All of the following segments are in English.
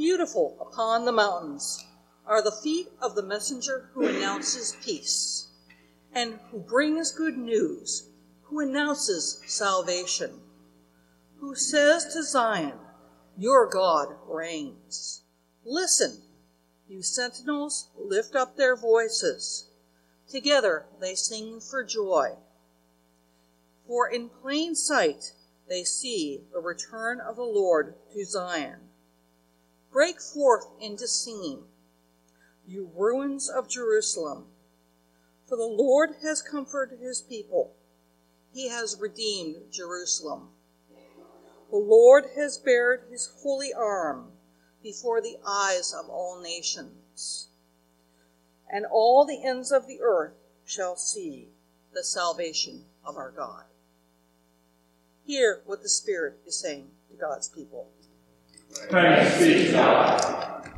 Beautiful upon the mountains are the feet of the messenger who announces peace and who brings good news, who announces salvation, who says to Zion, Your God reigns. Listen, you sentinels, lift up their voices. Together they sing for joy. For in plain sight they see the return of the Lord to Zion. Break forth into singing, you ruins of Jerusalem. For the Lord has comforted his people, he has redeemed Jerusalem. The Lord has bared his holy arm before the eyes of all nations, and all the ends of the earth shall see the salvation of our God. Hear what the Spirit is saying to God's people. Thanks be God.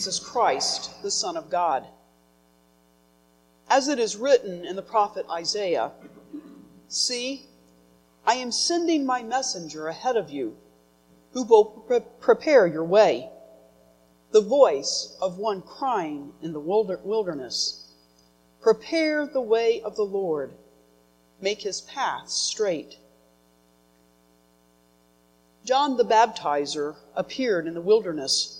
Jesus Christ, the Son of God. As it is written in the prophet Isaiah See, I am sending my messenger ahead of you, who will pre- prepare your way. The voice of one crying in the wilderness Prepare the way of the Lord, make his paths straight. John the Baptizer appeared in the wilderness,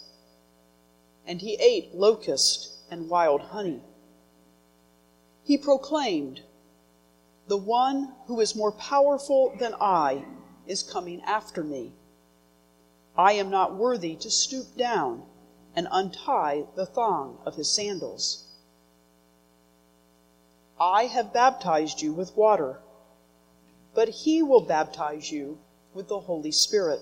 and he ate locust and wild honey. He proclaimed, The one who is more powerful than I is coming after me. I am not worthy to stoop down and untie the thong of his sandals. I have baptized you with water, but he will baptize you with the Holy Spirit.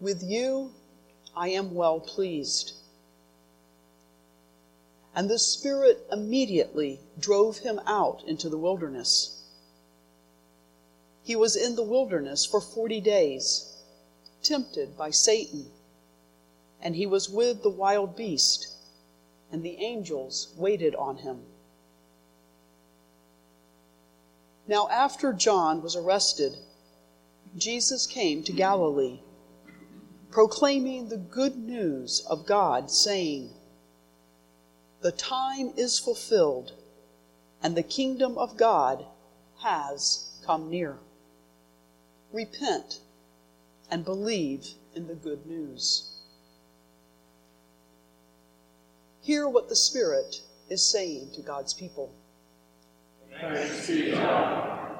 With you I am well pleased. And the Spirit immediately drove him out into the wilderness. He was in the wilderness for forty days tempted by Satan, and he was with the wild beast, and the angels waited on him. Now, after John was arrested, Jesus came to Galilee, proclaiming the good news of God, saying, The time is fulfilled, and the kingdom of God has come near. Repent and believe in the good news. Hear what the Spirit is saying to God's people. Thanks be God.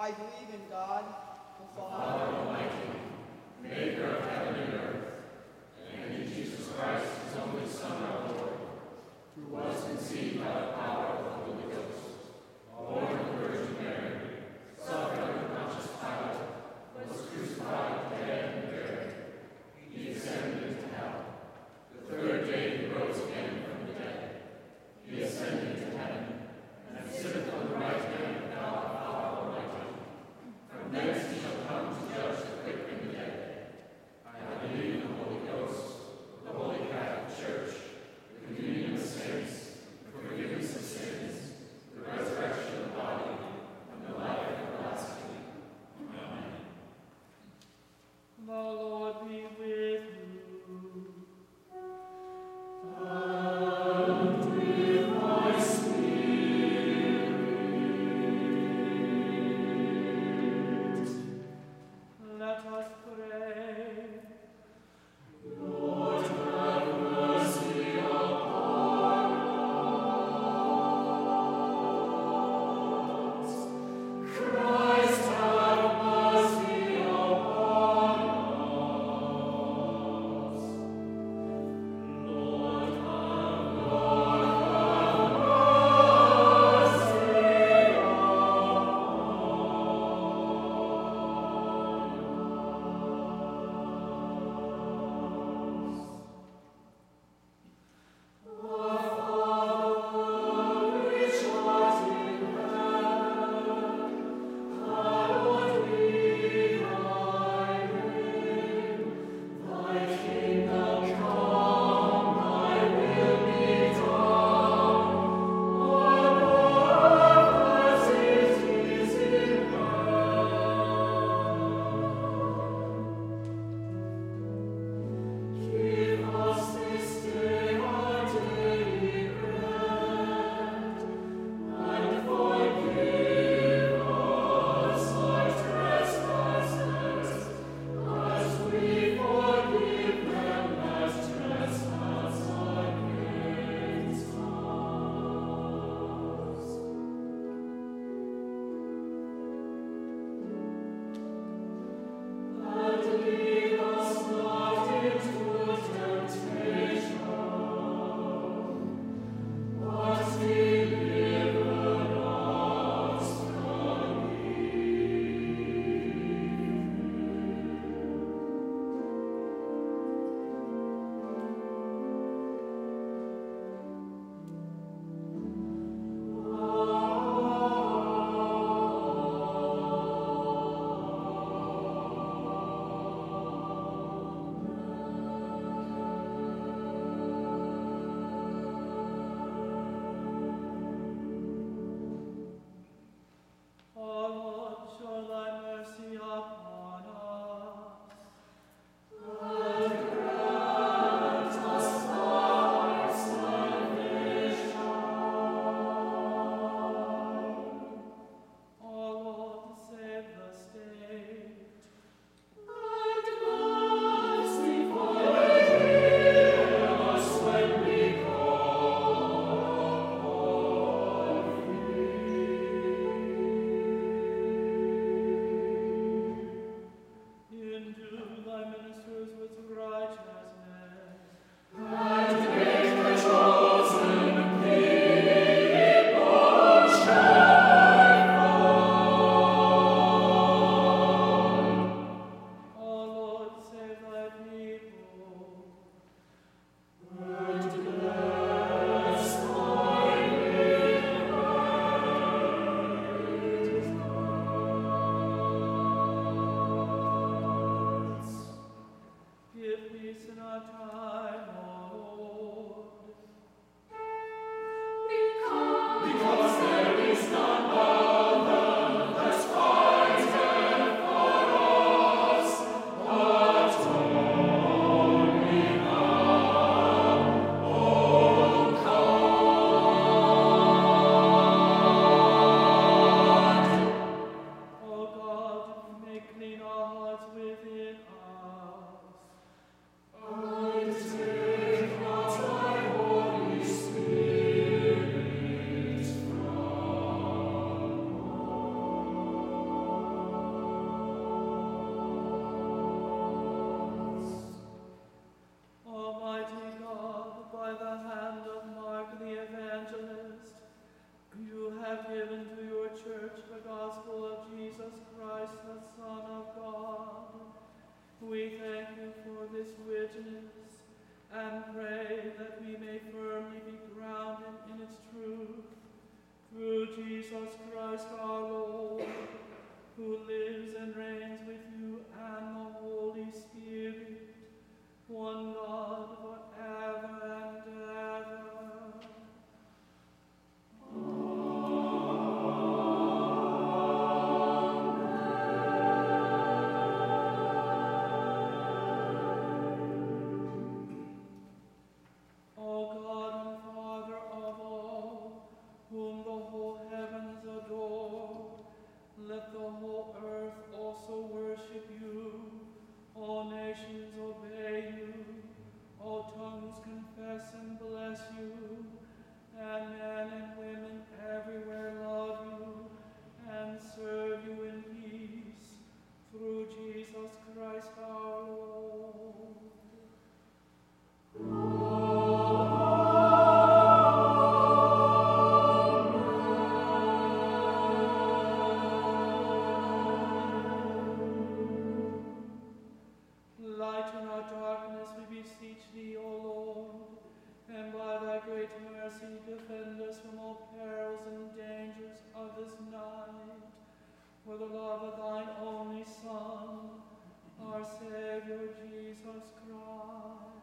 I believe in God, the Father. Almighty, maker of heaven and earth, and in Jesus Christ, his only Son, our Lord, who was conceived by the power mercy defend us from all perils and dangers of this night. For the love of thine only Son, our Savior Jesus Christ.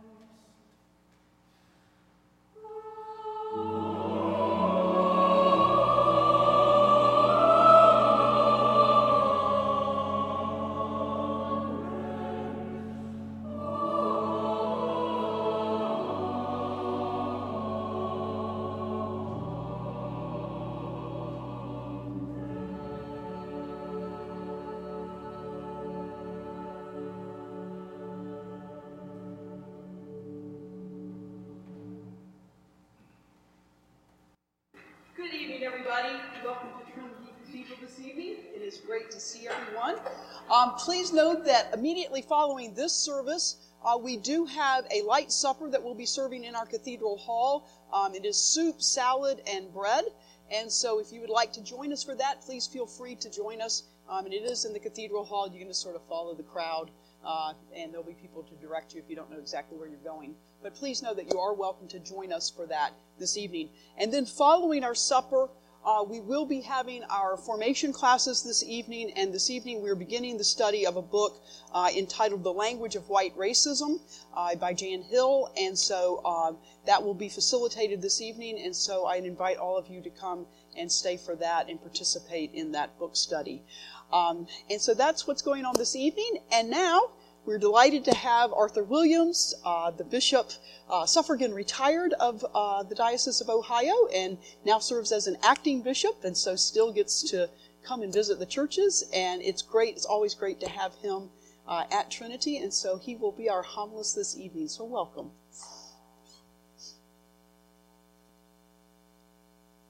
Please note that immediately following this service, uh, we do have a light supper that we'll be serving in our cathedral hall. Um, it is soup, salad, and bread. And so, if you would like to join us for that, please feel free to join us. Um, and it is in the cathedral hall. You can just sort of follow the crowd, uh, and there'll be people to direct you if you don't know exactly where you're going. But please know that you are welcome to join us for that this evening. And then, following our supper, uh, we will be having our formation classes this evening, and this evening we're beginning the study of a book uh, entitled The Language of White Racism uh, by Jane Hill. And so uh, that will be facilitated this evening, and so I invite all of you to come and stay for that and participate in that book study. Um, and so that's what's going on this evening. And now, we're delighted to have Arthur Williams, uh, the bishop, uh, suffragan retired of uh, the Diocese of Ohio, and now serves as an acting bishop, and so still gets to come and visit the churches. And it's great, it's always great to have him uh, at Trinity, and so he will be our homilist this evening. So, welcome.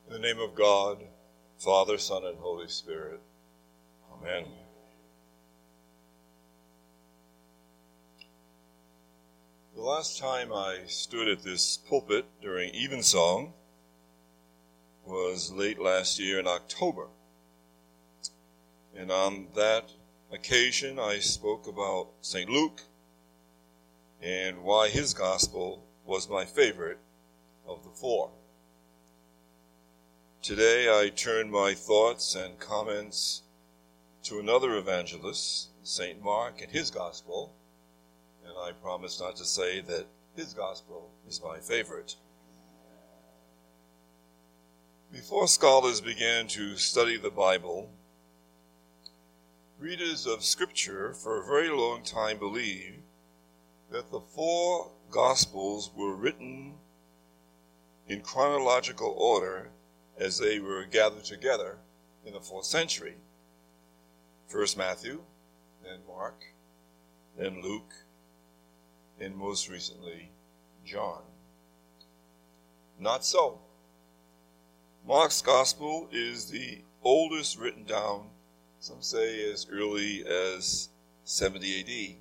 In the name of God, Father, Son, and Holy Spirit. Amen. The last time I stood at this pulpit during evensong was late last year in October. And on that occasion, I spoke about St. Luke and why his gospel was my favorite of the four. Today, I turn my thoughts and comments to another evangelist, St. Mark, and his gospel, and I promise not to say that his gospel is my favorite. Before scholars began to study the Bible, readers of Scripture for a very long time believed that the four Gospels were written in chronological order as they were gathered together in the fourth century. First Matthew, then Mark, then Luke, and most recently John. Not so. Mark's Gospel is the oldest written down, some say as early as 70 AD.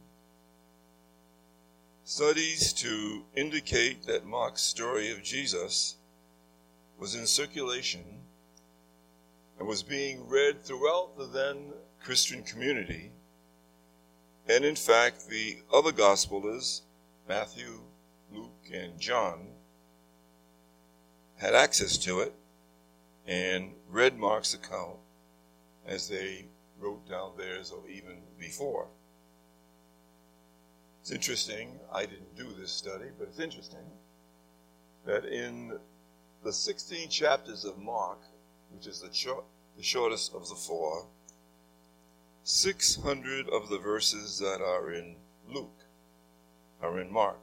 Studies to indicate that Mark's story of Jesus was in circulation and was being read throughout the then Christian community. And in fact, the other gospelers, Matthew, Luke, and John, had access to it and read Mark's account as they wrote down theirs or even before. It's interesting, I didn't do this study, but it's interesting that in the 16 chapters of Mark, which is the, the shortest of the four, 600 of the verses that are in Luke are in Mark,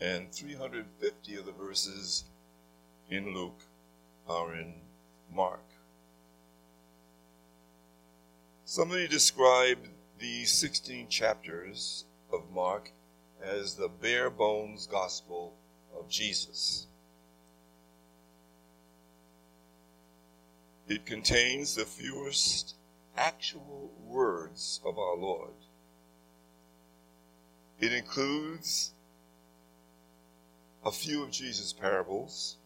and 350 of the verses in Luke are in Mark. Somebody described the 16 chapters of Mark as the bare bones gospel of Jesus. It contains the fewest actual words of our Lord. It includes a few of Jesus' parables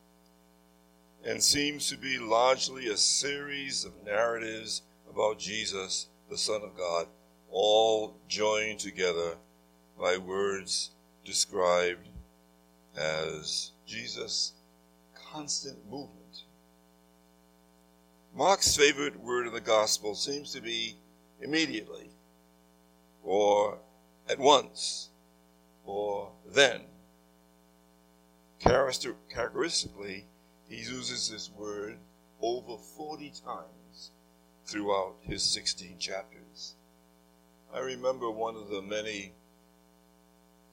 and seems to be largely a series of narratives about Jesus, the Son of God, all joined together by words described as Jesus' constant movement. Mark's favorite word in the gospel seems to be immediately, or at once, or then. Characteristically, he uses this word over 40 times throughout his 16 chapters. I remember one of the many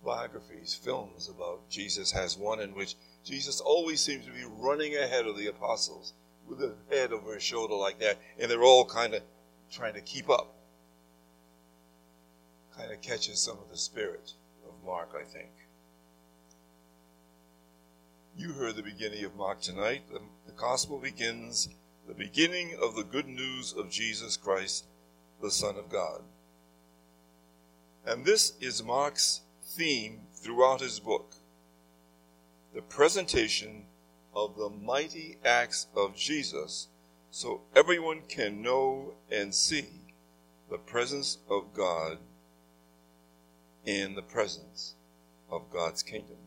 biographies, films about Jesus, has one in which Jesus always seems to be running ahead of the apostles with a head over his shoulder like that, and they're all kind of trying to keep up. Kind of catches some of the spirit of Mark, I think. You heard the beginning of Mark tonight. The, the gospel begins the beginning of the good news of Jesus Christ, the Son of God. And this is Mark's theme throughout his book the presentation of the mighty acts of Jesus so everyone can know and see the presence of God in the presence of God's kingdom.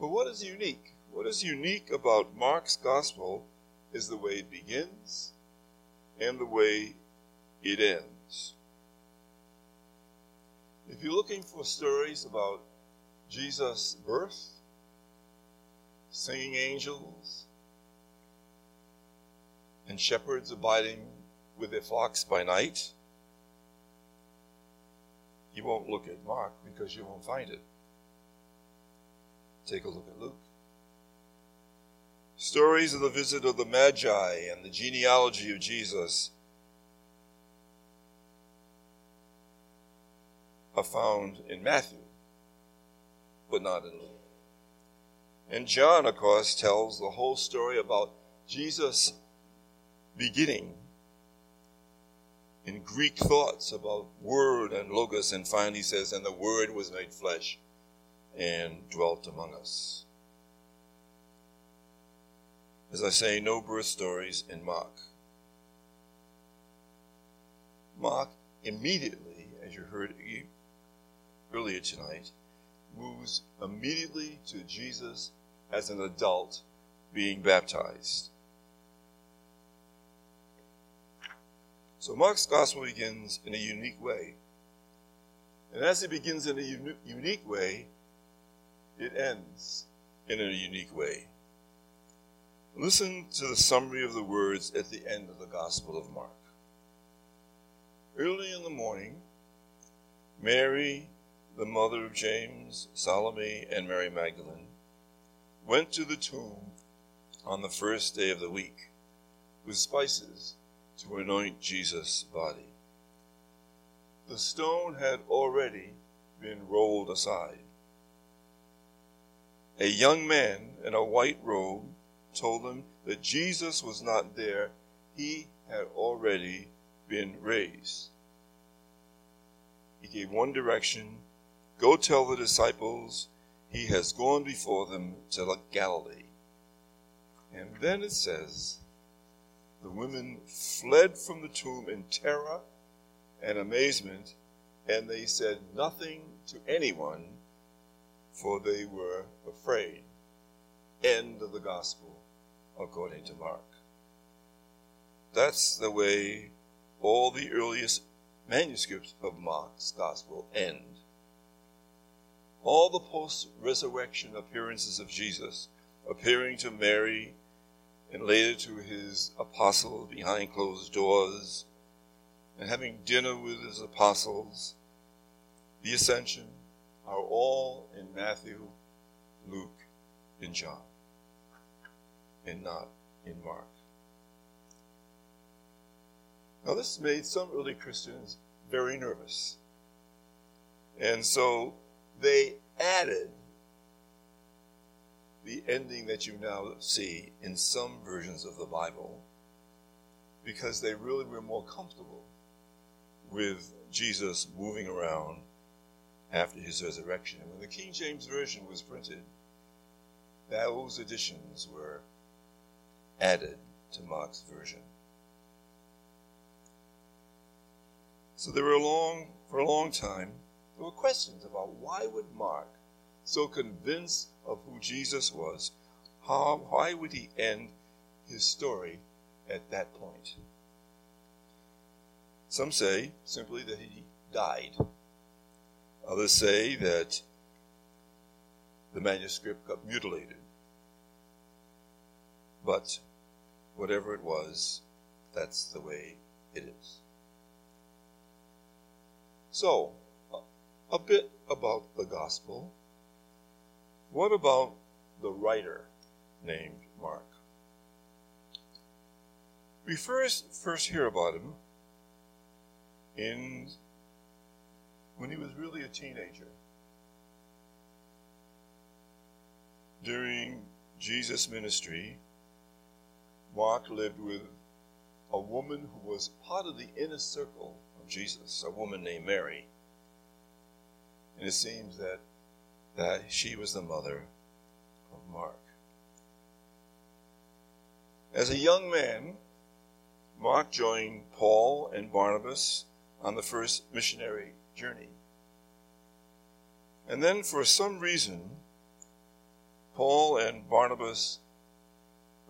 But what is unique? What is unique about Mark's gospel is the way it begins and the way it ends. If you're looking for stories about Jesus' birth, singing angels, and shepherds abiding with their flocks by night, you won't look at Mark because you won't find it. Take a look at Luke. Stories of the visit of the Magi and the genealogy of Jesus are found in Matthew, but not in Luke. And John, of course, tells the whole story about Jesus beginning in Greek thoughts about word and logos, and finally says, and the word was made flesh and dwelt among us. As I say, no birth stories in Mark. Mark immediately, as you heard earlier tonight, moves immediately to Jesus as an adult being baptized. So Mark's gospel begins in a unique way. And as it begins in a uni- unique way, it ends in a unique way. Listen to the summary of the words at the end of the Gospel of Mark. Early in the morning, Mary, the mother of James, Salome, and Mary Magdalene, went to the tomb on the first day of the week with spices to anoint Jesus' body. The stone had already been rolled aside. A young man in a white robe told them that Jesus was not there, he had already been raised. He gave one direction go tell the disciples he has gone before them to Galilee, And then it says, the women fled from the tomb in terror and amazement, and they said nothing to anyone, for they were afraid. End of the gospel according to Mark. That's the way all the earliest manuscripts of Mark's gospel end. All the post resurrection appearances of Jesus, appearing to Mary and later to his apostles behind closed doors, and having dinner with his apostles, the ascension, are all in Matthew, Luke, and John, and not in Mark. Now, this made some early Christians very nervous. And so they added the ending that you now see in some versions of the Bible because they really were more comfortable with Jesus moving around after his resurrection. And when the King James Version was printed, those additions were added to Mark's version. So there were a long, for a long time, there were questions about why would Mark, so convinced of who Jesus was, how, why would he end his story at that point? Some say simply that he died. Others say that the manuscript got mutilated. But whatever it was, that's the way it is. So, a bit about the gospel. What about the writer named Mark? We first first hear about him in when he was really a teenager. During Jesus' ministry, Mark lived with a woman who was part of the inner circle of Jesus, a woman named Mary. And it seems that, that she was the mother of Mark. As a young man, Mark joined Paul and Barnabas on the first missionary journey. And then, for some reason, Paul and Barnabas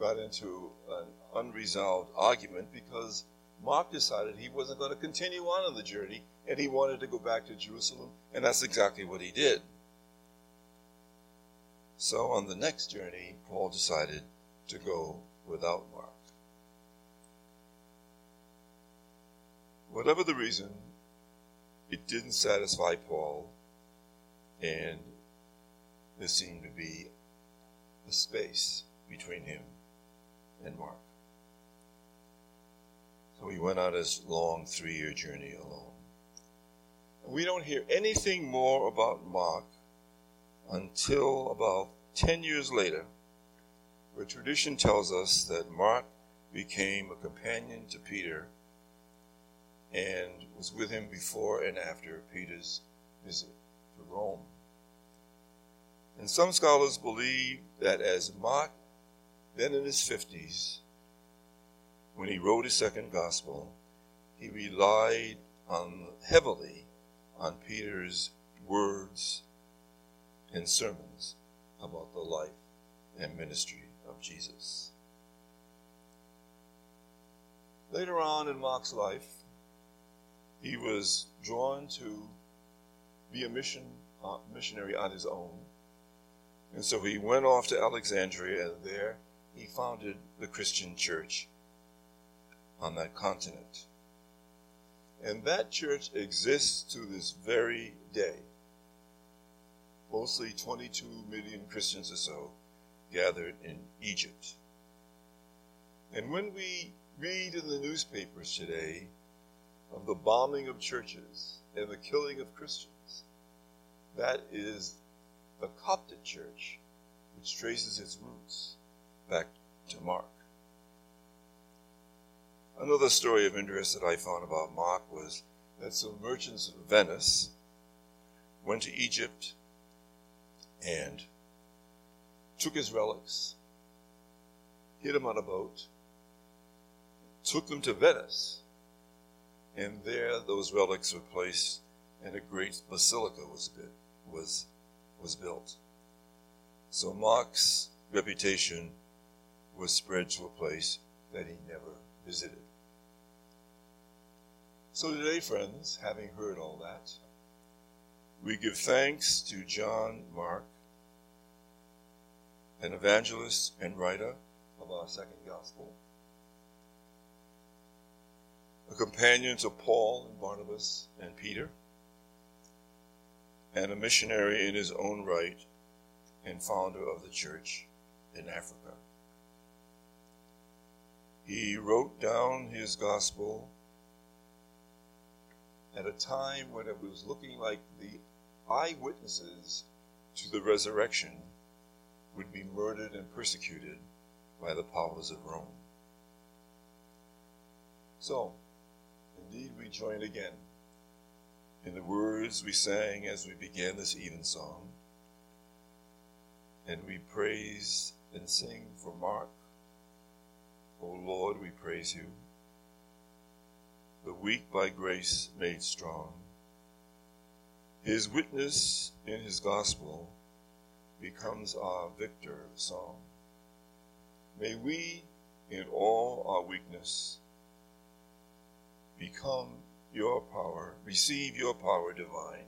got into an unresolved argument because Mark decided he wasn't going to continue on on the journey and he wanted to go back to Jerusalem, and that's exactly what he did. So on the next journey, Paul decided to go without Mark. Whatever the reason, it didn't satisfy Paul, and there seemed to be a space between him and Mark. He went on his long three year journey alone. We don't hear anything more about Mark until about 10 years later, where tradition tells us that Mark became a companion to Peter and was with him before and after Peter's visit to Rome. And some scholars believe that as Mark, then in his 50s, when he wrote his second gospel, he relied on heavily on Peter's words and sermons about the life and ministry of Jesus. Later on in Mark's life, he was drawn to be a mission uh, missionary on his own. And so he went off to Alexandria, and there he founded the Christian church on that continent. And that church exists to this very day. Mostly 22 million Christians or so gathered in Egypt. And when we read in the newspapers today of the bombing of churches and the killing of Christians, that is the Coptic church, which traces its roots back to Mark. Another story of interest that I found about Mark was that some merchants of Venice went to Egypt and took his relics, hid them on a boat, took them to Venice, and there those relics were placed, and a great basilica was was was built. So Mark's reputation was spread to a place that he never visited. So today, friends, having heard all that, we give thanks to John Mark, an evangelist and writer of our second gospel, a companion to Paul and Barnabas and Peter, and a missionary in his own right and founder of the church in Africa. He wrote down his gospel at a time when it was looking like the eyewitnesses to the resurrection would be murdered and persecuted by the powers of Rome. So, indeed, we join again in the words we sang as we began this evensong, and we praise and sing for Mark. O Lord, we praise you. The weak by grace made strong. His witness in his gospel becomes our victor song. May we, in all our weakness, become your power, receive your power divine,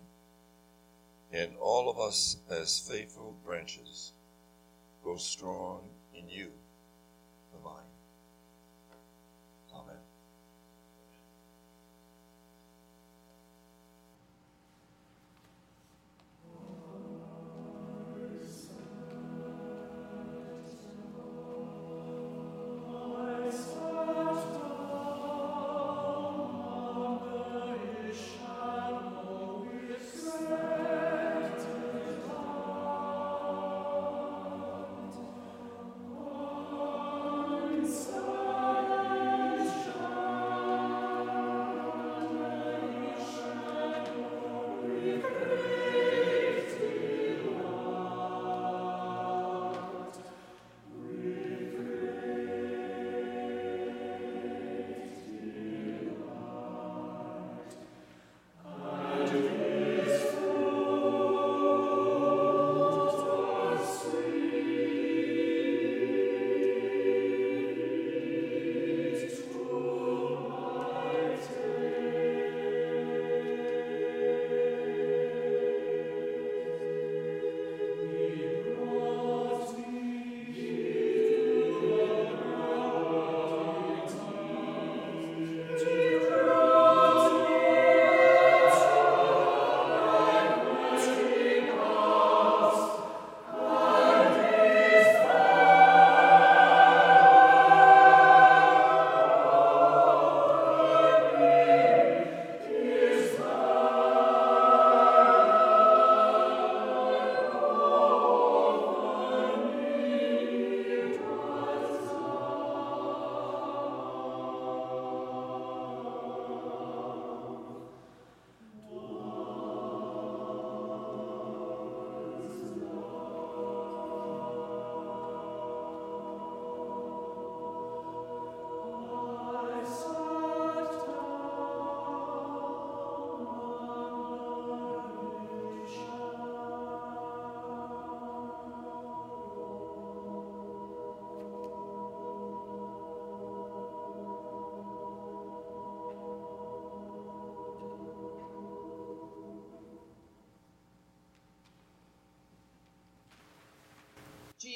and all of us as faithful branches grow strong in you,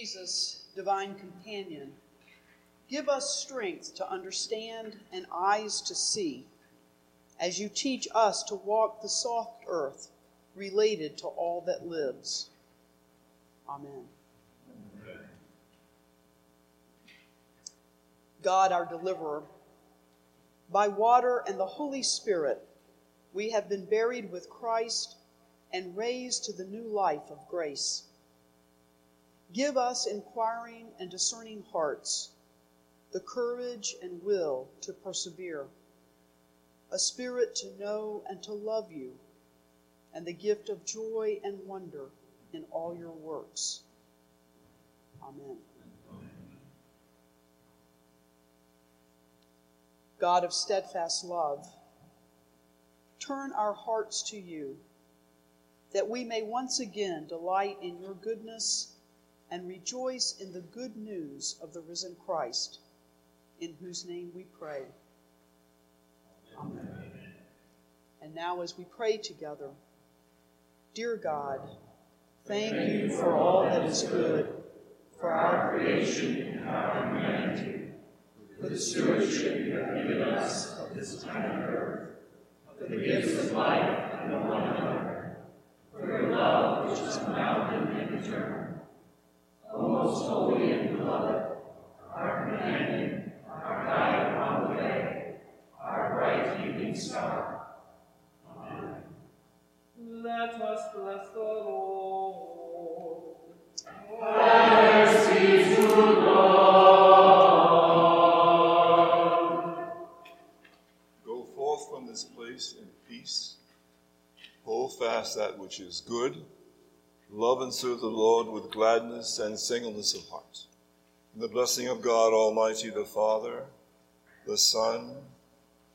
Jesus, divine companion, give us strength to understand and eyes to see as you teach us to walk the soft earth related to all that lives. Amen. God, our deliverer, by water and the Holy Spirit, we have been buried with Christ and raised to the new life of grace. Give us inquiring and discerning hearts, the courage and will to persevere, a spirit to know and to love you, and the gift of joy and wonder in all your works. Amen. God of steadfast love, turn our hearts to you, that we may once again delight in your goodness and rejoice in the good news of the risen Christ, in whose name we pray. Amen. And now, as we pray together, dear God, thank you for all that is good, for our creation and our humanity for the stewardship you have given us of this tiny earth, for the gifts of life and of one another, for your love which is unbounded and eternal. O most holy and beloved, our companion, our guide upon the way, our bright evening star. Amen. Let us bless the Lord. Thanks be to God. Go forth from this place in peace. Hold fast that which is good. Love and serve the Lord with gladness and singleness of heart. And the blessing of God Almighty, the Father, the Son,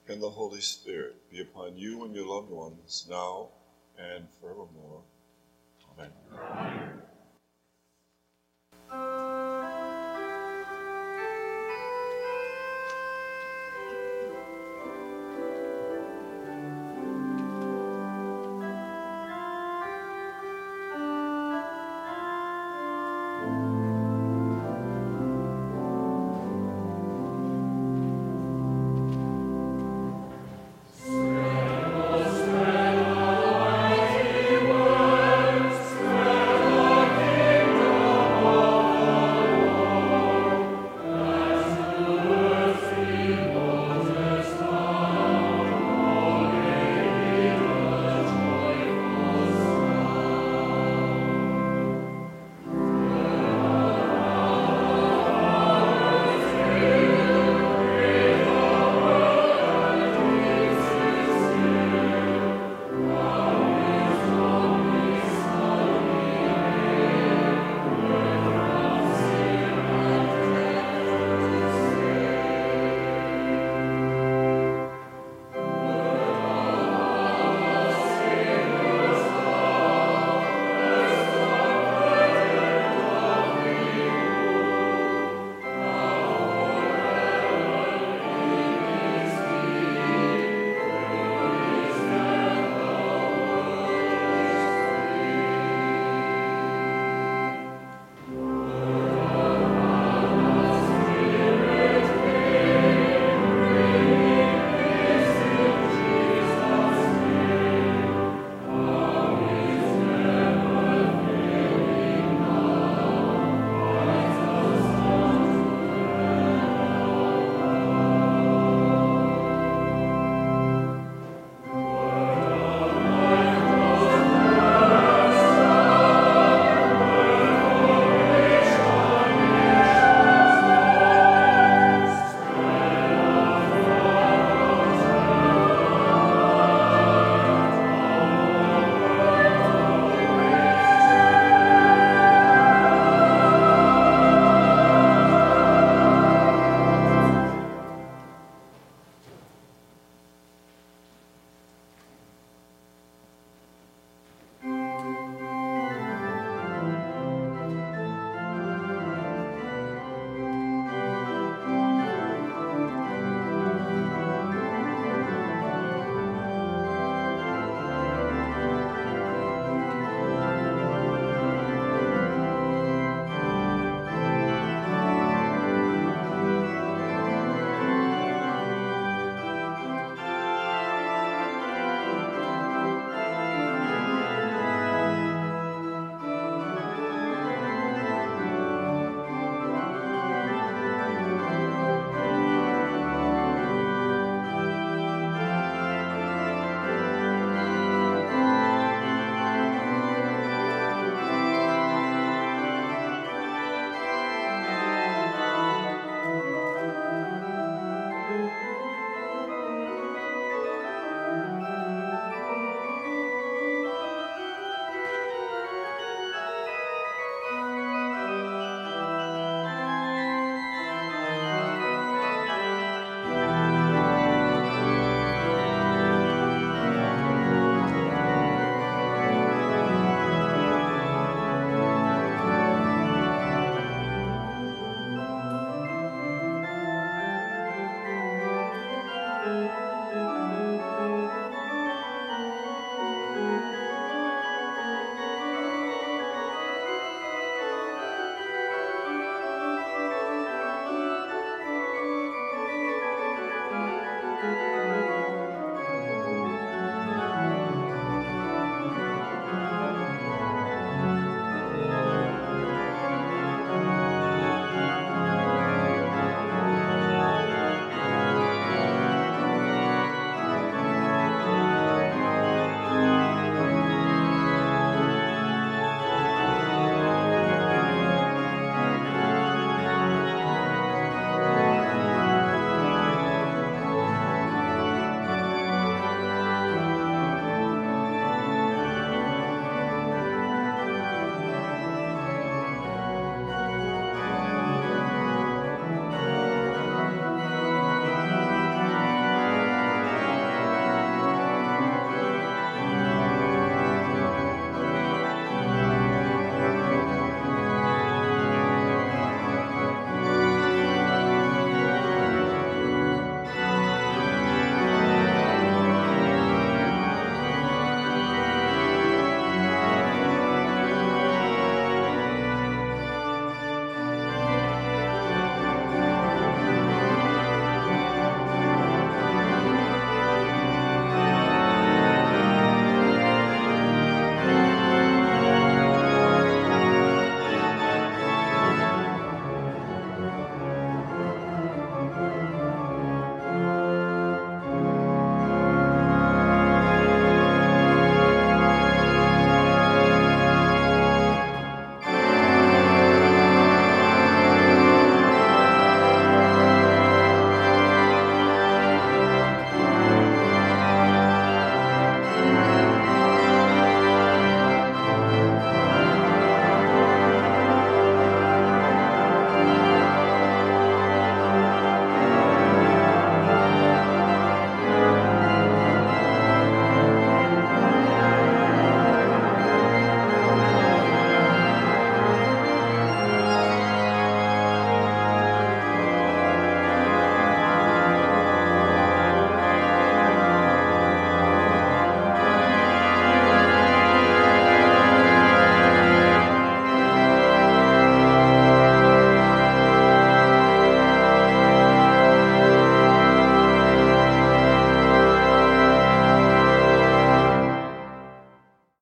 and the Holy Spirit be upon you and your loved ones now and forevermore. Amen. Amen.